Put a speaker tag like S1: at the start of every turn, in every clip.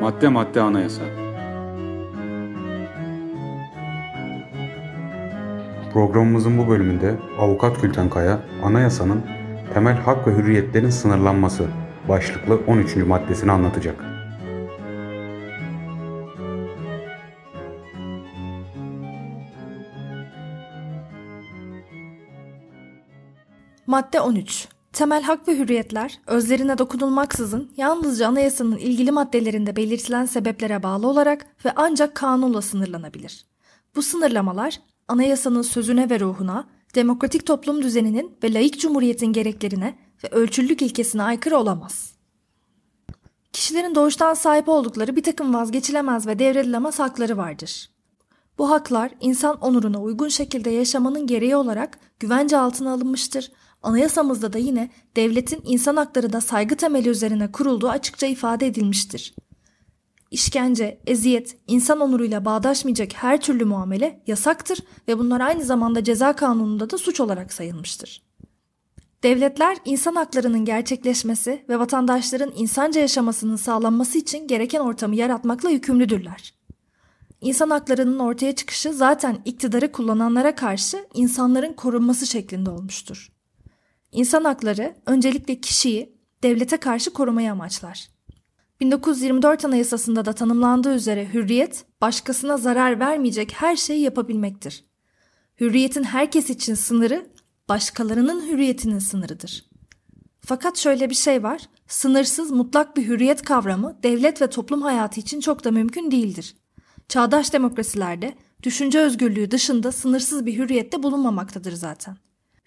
S1: Madde madde anayasa. Programımızın bu bölümünde Avukat Gülten Kaya, anayasanın temel hak ve hürriyetlerin sınırlanması başlıklı 13. maddesini anlatacak.
S2: Madde 13. Temel hak ve hürriyetler, özlerine dokunulmaksızın yalnızca anayasanın ilgili maddelerinde belirtilen sebeplere bağlı olarak ve ancak kanunla sınırlanabilir. Bu sınırlamalar, anayasanın sözüne ve ruhuna, demokratik toplum düzeninin ve laik cumhuriyetin gereklerine ve ölçülülük ilkesine aykırı olamaz. Kişilerin doğuştan sahip oldukları bir takım vazgeçilemez ve devredilemez hakları vardır. Bu haklar insan onuruna uygun şekilde yaşamanın gereği olarak güvence altına alınmıştır. Anayasamızda da yine devletin insan hakları da saygı temeli üzerine kurulduğu açıkça ifade edilmiştir. İşkence, eziyet, insan onuruyla bağdaşmayacak her türlü muamele yasaktır ve bunlar aynı zamanda ceza kanununda da suç olarak sayılmıştır. Devletler insan haklarının gerçekleşmesi ve vatandaşların insanca yaşamasının sağlanması için gereken ortamı yaratmakla yükümlüdürler. İnsan haklarının ortaya çıkışı zaten iktidarı kullananlara karşı insanların korunması şeklinde olmuştur. İnsan hakları öncelikle kişiyi devlete karşı korumayı amaçlar. 1924 Anayasası'nda da tanımlandığı üzere hürriyet, başkasına zarar vermeyecek her şeyi yapabilmektir. Hürriyetin herkes için sınırı, başkalarının hürriyetinin sınırıdır. Fakat şöyle bir şey var, sınırsız mutlak bir hürriyet kavramı devlet ve toplum hayatı için çok da mümkün değildir. Çağdaş demokrasilerde düşünce özgürlüğü dışında sınırsız bir hürriyette bulunmamaktadır zaten.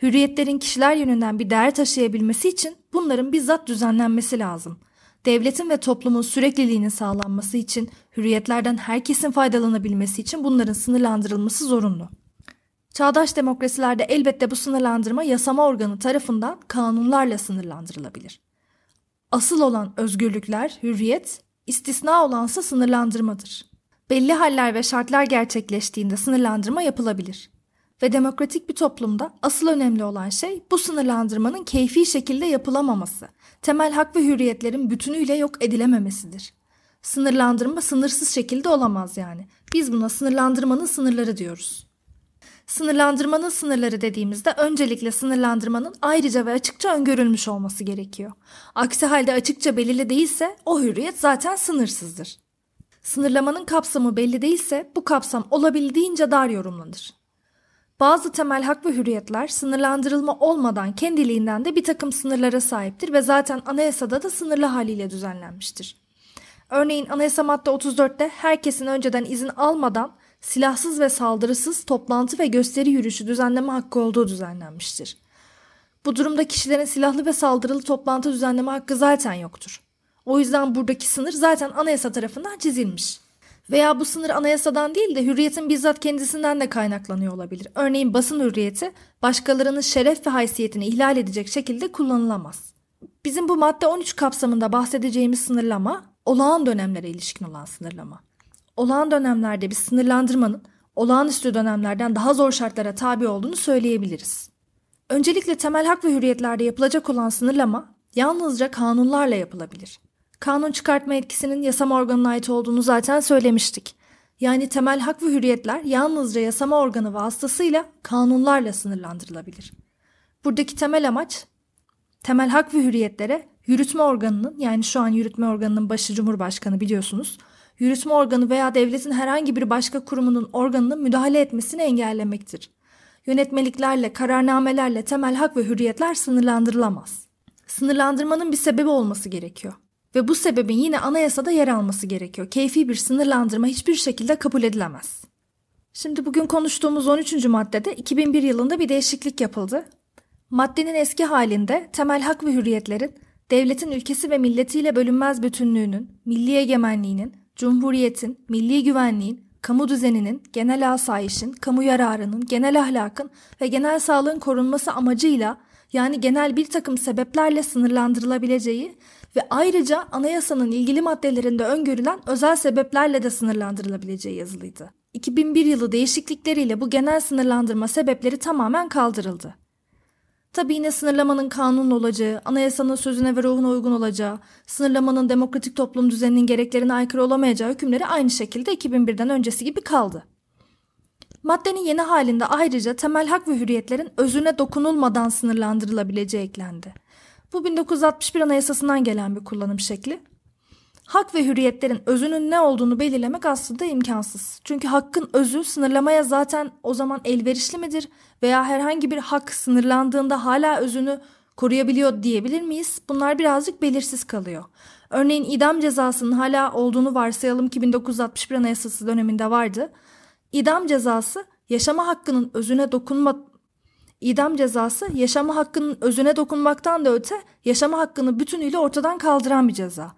S2: Hürriyetlerin kişiler yönünden bir değer taşıyabilmesi için bunların bizzat düzenlenmesi lazım. Devletin ve toplumun sürekliliğinin sağlanması için, hürriyetlerden herkesin faydalanabilmesi için bunların sınırlandırılması zorunlu. Çağdaş demokrasilerde elbette bu sınırlandırma yasama organı tarafından kanunlarla sınırlandırılabilir. Asıl olan özgürlükler, hürriyet, istisna olansa sınırlandırmadır. Belli haller ve şartlar gerçekleştiğinde sınırlandırma yapılabilir. Ve demokratik bir toplumda asıl önemli olan şey bu sınırlandırmanın keyfi şekilde yapılamaması, temel hak ve hürriyetlerin bütünüyle yok edilememesidir. Sınırlandırma sınırsız şekilde olamaz yani. Biz buna sınırlandırmanın sınırları diyoruz. Sınırlandırmanın sınırları dediğimizde öncelikle sınırlandırmanın ayrıca ve açıkça öngörülmüş olması gerekiyor. Aksi halde açıkça belirli değilse o hürriyet zaten sınırsızdır. Sınırlamanın kapsamı belli değilse bu kapsam olabildiğince dar yorumlanır. Bazı temel hak ve hürriyetler sınırlandırılma olmadan kendiliğinden de bir takım sınırlara sahiptir ve zaten anayasada da sınırlı haliyle düzenlenmiştir. Örneğin anayasa madde 34'te herkesin önceden izin almadan silahsız ve saldırısız toplantı ve gösteri yürüyüşü düzenleme hakkı olduğu düzenlenmiştir. Bu durumda kişilerin silahlı ve saldırılı toplantı düzenleme hakkı zaten yoktur. O yüzden buradaki sınır zaten anayasa tarafından çizilmiş. Veya bu sınır anayasadan değil de hürriyetin bizzat kendisinden de kaynaklanıyor olabilir. Örneğin basın hürriyeti başkalarının şeref ve haysiyetini ihlal edecek şekilde kullanılamaz. Bizim bu madde 13 kapsamında bahsedeceğimiz sınırlama olağan dönemlere ilişkin olan sınırlama. Olağan dönemlerde bir sınırlandırmanın olağanüstü dönemlerden daha zor şartlara tabi olduğunu söyleyebiliriz. Öncelikle temel hak ve hürriyetlerde yapılacak olan sınırlama yalnızca kanunlarla yapılabilir. Kanun çıkartma etkisinin yasama organına ait olduğunu zaten söylemiştik. Yani temel hak ve hürriyetler yalnızca yasama organı vasıtasıyla kanunlarla sınırlandırılabilir. Buradaki temel amaç temel hak ve hürriyetlere yürütme organının yani şu an yürütme organının başı Cumhurbaşkanı biliyorsunuz. Yürütme organı veya devletin herhangi bir başka kurumunun organının müdahale etmesini engellemektir. Yönetmeliklerle, kararnamelerle temel hak ve hürriyetler sınırlandırılamaz. Sınırlandırmanın bir sebebi olması gerekiyor. Ve bu sebebin yine anayasada yer alması gerekiyor. Keyfi bir sınırlandırma hiçbir şekilde kabul edilemez. Şimdi bugün konuştuğumuz 13. maddede 2001 yılında bir değişiklik yapıldı. Maddenin eski halinde temel hak ve hürriyetlerin devletin ülkesi ve milletiyle bölünmez bütünlüğünün, milli egemenliğinin, cumhuriyetin, milli güvenliğin, kamu düzeninin, genel asayişin, kamu yararının, genel ahlakın ve genel sağlığın korunması amacıyla yani genel bir takım sebeplerle sınırlandırılabileceği ve ayrıca anayasanın ilgili maddelerinde öngörülen özel sebeplerle de sınırlandırılabileceği yazılıydı. 2001 yılı değişiklikleriyle bu genel sınırlandırma sebepleri tamamen kaldırıldı. Tabii yine sınırlamanın kanun olacağı, anayasanın sözüne ve ruhuna uygun olacağı, sınırlamanın demokratik toplum düzeninin gereklerine aykırı olamayacağı hükümleri aynı şekilde 2001'den öncesi gibi kaldı. Maddenin yeni halinde ayrıca temel hak ve hürriyetlerin özüne dokunulmadan sınırlandırılabileceği eklendi. Bu 1961 Anayasasından gelen bir kullanım şekli. Hak ve hürriyetlerin özünün ne olduğunu belirlemek aslında imkansız. Çünkü hakkın özü sınırlamaya zaten o zaman elverişli midir veya herhangi bir hak sınırlandığında hala özünü koruyabiliyor diyebilir miyiz? Bunlar birazcık belirsiz kalıyor. Örneğin idam cezasının hala olduğunu varsayalım ki 1961 Anayasası döneminde vardı. İdam cezası yaşama hakkının özüne dokunma İdam cezası yaşama hakkının özüne dokunmaktan da öte yaşama hakkını bütünüyle ortadan kaldıran bir ceza.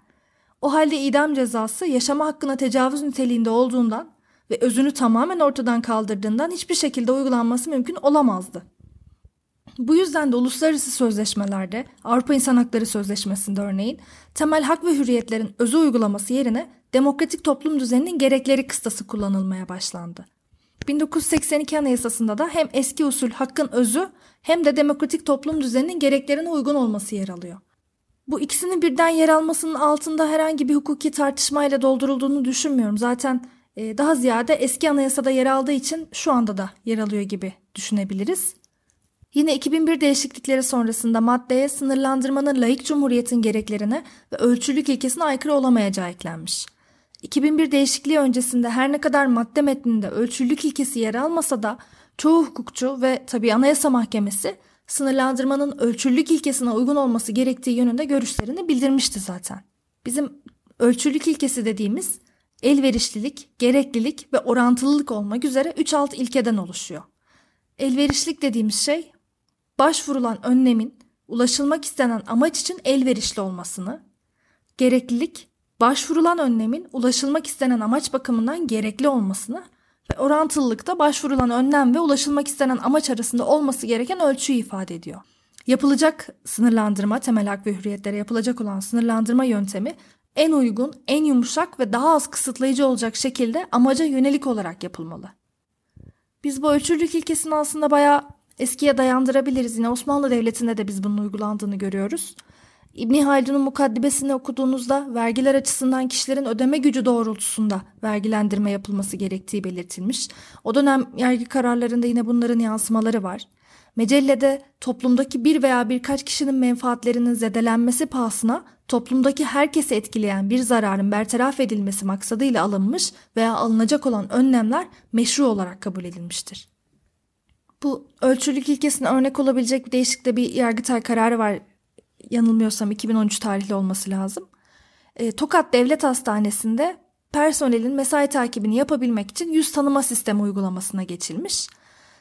S2: O halde idam cezası yaşama hakkına tecavüz niteliğinde olduğundan ve özünü tamamen ortadan kaldırdığından hiçbir şekilde uygulanması mümkün olamazdı. Bu yüzden de uluslararası sözleşmelerde, Avrupa İnsan Hakları Sözleşmesi'nde örneğin, temel hak ve hürriyetlerin özü uygulaması yerine demokratik toplum düzeninin gerekleri kıstası kullanılmaya başlandı. 1982 Anayasası'nda da hem eski usul hakkın özü hem de demokratik toplum düzeninin gereklerine uygun olması yer alıyor. Bu ikisinin birden yer almasının altında herhangi bir hukuki tartışmayla doldurulduğunu düşünmüyorum. Zaten e, daha ziyade eski anayasada yer aldığı için şu anda da yer alıyor gibi düşünebiliriz. Yine 2001 değişiklikleri sonrasında maddeye sınırlandırmanın layık cumhuriyetin gereklerine ve ölçülük ilkesine aykırı olamayacağı eklenmiş. 2001 değişikliği öncesinde her ne kadar madde metninde ölçülük ilkesi yer almasa da çoğu hukukçu ve tabi Anayasa Mahkemesi sınırlandırmanın ölçülük ilkesine uygun olması gerektiği yönünde görüşlerini bildirmişti zaten. Bizim ölçülük ilkesi dediğimiz elverişlilik, gereklilik ve orantılılık olmak üzere 3 alt ilkeden oluşuyor. Elverişlik dediğimiz şey başvurulan önlemin ulaşılmak istenen amaç için elverişli olmasını, gereklilik başvurulan önlemin ulaşılmak istenen amaç bakımından gerekli olmasını ve orantılılıkta başvurulan önlem ve ulaşılmak istenen amaç arasında olması gereken ölçüyü ifade ediyor. Yapılacak sınırlandırma, temel hak ve hürriyetlere yapılacak olan sınırlandırma yöntemi en uygun, en yumuşak ve daha az kısıtlayıcı olacak şekilde amaca yönelik olarak yapılmalı. Biz bu ölçülük ilkesini aslında bayağı eskiye dayandırabiliriz. Yine Osmanlı Devleti'nde de biz bunun uygulandığını görüyoruz. İbni Haldun'un mukaddimesini okuduğunuzda vergiler açısından kişilerin ödeme gücü doğrultusunda vergilendirme yapılması gerektiği belirtilmiş. O dönem yargı kararlarında yine bunların yansımaları var. Mecellede toplumdaki bir veya birkaç kişinin menfaatlerinin zedelenmesi pahasına toplumdaki herkesi etkileyen bir zararın bertaraf edilmesi maksadıyla alınmış veya alınacak olan önlemler meşru olarak kabul edilmiştir. Bu ölçülük ilkesine örnek olabilecek bir değişiklikte bir yargıtay kararı var yanılmıyorsam 2013 tarihli olması lazım. E, Tokat Devlet Hastanesi'nde personelin mesai takibini yapabilmek için yüz tanıma sistemi uygulamasına geçilmiş.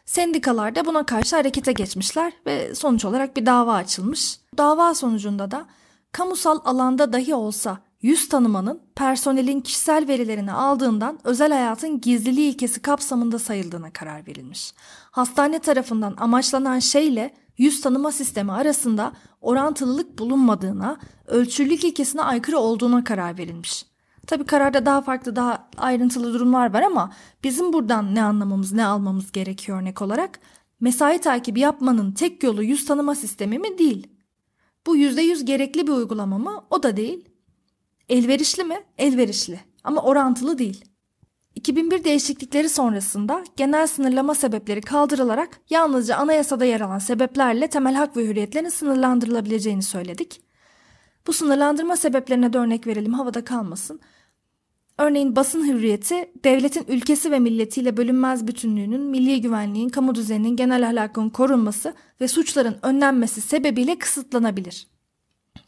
S2: Sendikalar da buna karşı harekete geçmişler ve sonuç olarak bir dava açılmış. Dava sonucunda da kamusal alanda dahi olsa yüz tanımanın personelin kişisel verilerini aldığından özel hayatın gizliliği ilkesi kapsamında sayıldığına karar verilmiş. Hastane tarafından amaçlanan şeyle yüz tanıma sistemi arasında orantılılık bulunmadığına, ölçülük ilkesine aykırı olduğuna karar verilmiş. Tabi kararda daha farklı daha ayrıntılı durumlar var ama bizim buradan ne anlamamız ne almamız gerekiyor örnek olarak mesai takibi yapmanın tek yolu yüz tanıma sistemi mi değil. Bu yüzde yüz gerekli bir uygulama mı? O da değil. Elverişli mi? Elverişli ama orantılı değil. 2001 değişiklikleri sonrasında genel sınırlama sebepleri kaldırılarak yalnızca anayasada yer alan sebeplerle temel hak ve hürriyetlerin sınırlandırılabileceğini söyledik. Bu sınırlandırma sebeplerine de örnek verelim havada kalmasın. Örneğin basın hürriyeti devletin ülkesi ve milletiyle bölünmez bütünlüğünün, milli güvenliğin, kamu düzeninin, genel ahlakın korunması ve suçların önlenmesi sebebiyle kısıtlanabilir.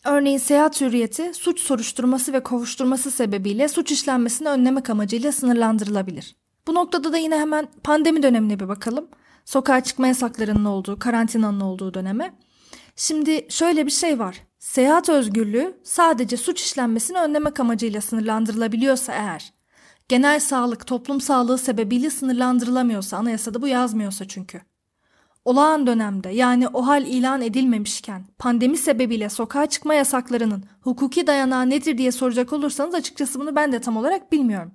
S2: Örneğin seyahat hürriyeti suç soruşturması ve kovuşturması sebebiyle suç işlenmesini önlemek amacıyla sınırlandırılabilir. Bu noktada da yine hemen pandemi dönemine bir bakalım. Sokağa çıkma yasaklarının olduğu, karantinanın olduğu döneme. Şimdi şöyle bir şey var. Seyahat özgürlüğü sadece suç işlenmesini önlemek amacıyla sınırlandırılabiliyorsa eğer, genel sağlık, toplum sağlığı sebebiyle sınırlandırılamıyorsa, anayasada bu yazmıyorsa çünkü olağan dönemde yani o hal ilan edilmemişken pandemi sebebiyle sokağa çıkma yasaklarının hukuki dayanağı nedir diye soracak olursanız açıkçası bunu ben de tam olarak bilmiyorum.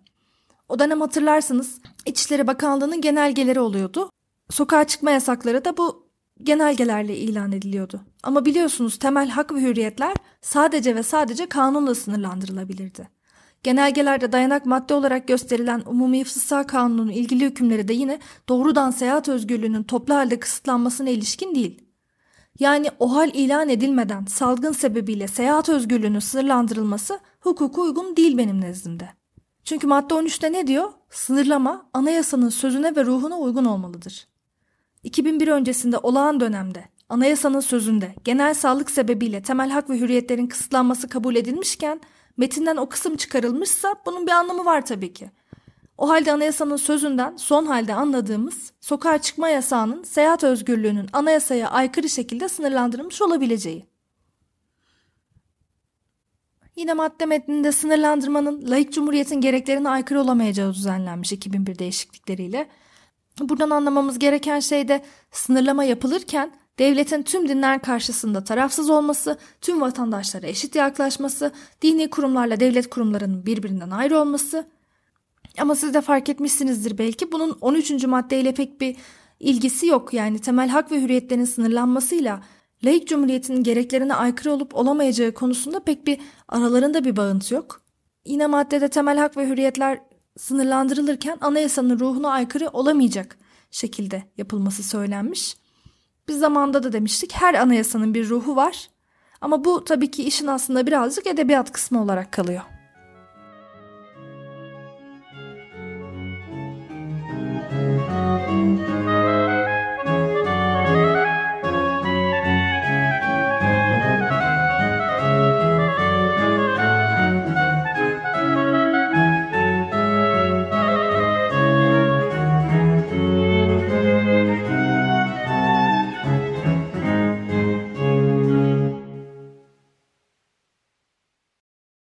S2: O dönem hatırlarsınız İçişleri Bakanlığı'nın genelgeleri oluyordu. Sokağa çıkma yasakları da bu genelgelerle ilan ediliyordu. Ama biliyorsunuz temel hak ve hürriyetler sadece ve sadece kanunla sınırlandırılabilirdi. Genelgelerde dayanak madde olarak gösterilen Umumi İfsısa Kanunu'nun ilgili hükümleri de yine doğrudan seyahat özgürlüğünün toplu halde kısıtlanmasına ilişkin değil. Yani o hal ilan edilmeden salgın sebebiyle seyahat özgürlüğünün sınırlandırılması hukuka uygun değil benim nezdimde. Çünkü madde 13'te ne diyor? Sınırlama anayasanın sözüne ve ruhuna uygun olmalıdır. 2001 öncesinde olağan dönemde anayasanın sözünde genel sağlık sebebiyle temel hak ve hürriyetlerin kısıtlanması kabul edilmişken metinden o kısım çıkarılmışsa bunun bir anlamı var tabii ki. O halde anayasanın sözünden son halde anladığımız sokağa çıkma yasağının seyahat özgürlüğünün anayasaya aykırı şekilde sınırlandırılmış olabileceği. Yine madde metninde sınırlandırmanın laik cumhuriyetin gereklerine aykırı olamayacağı düzenlenmiş 2001 değişiklikleriyle. Buradan anlamamız gereken şey de sınırlama yapılırken devletin tüm dinler karşısında tarafsız olması, tüm vatandaşlara eşit yaklaşması, dini kurumlarla devlet kurumlarının birbirinden ayrı olması. Ama siz de fark etmişsinizdir belki bunun 13. maddeyle pek bir ilgisi yok. Yani temel hak ve hürriyetlerin sınırlanmasıyla laik cumhuriyetin gereklerine aykırı olup olamayacağı konusunda pek bir aralarında bir bağıntı yok. Yine maddede temel hak ve hürriyetler sınırlandırılırken anayasanın ruhuna aykırı olamayacak şekilde yapılması söylenmiş. Biz zamanda da demiştik her anayasanın bir ruhu var. Ama bu tabii ki işin aslında birazcık edebiyat kısmı olarak kalıyor.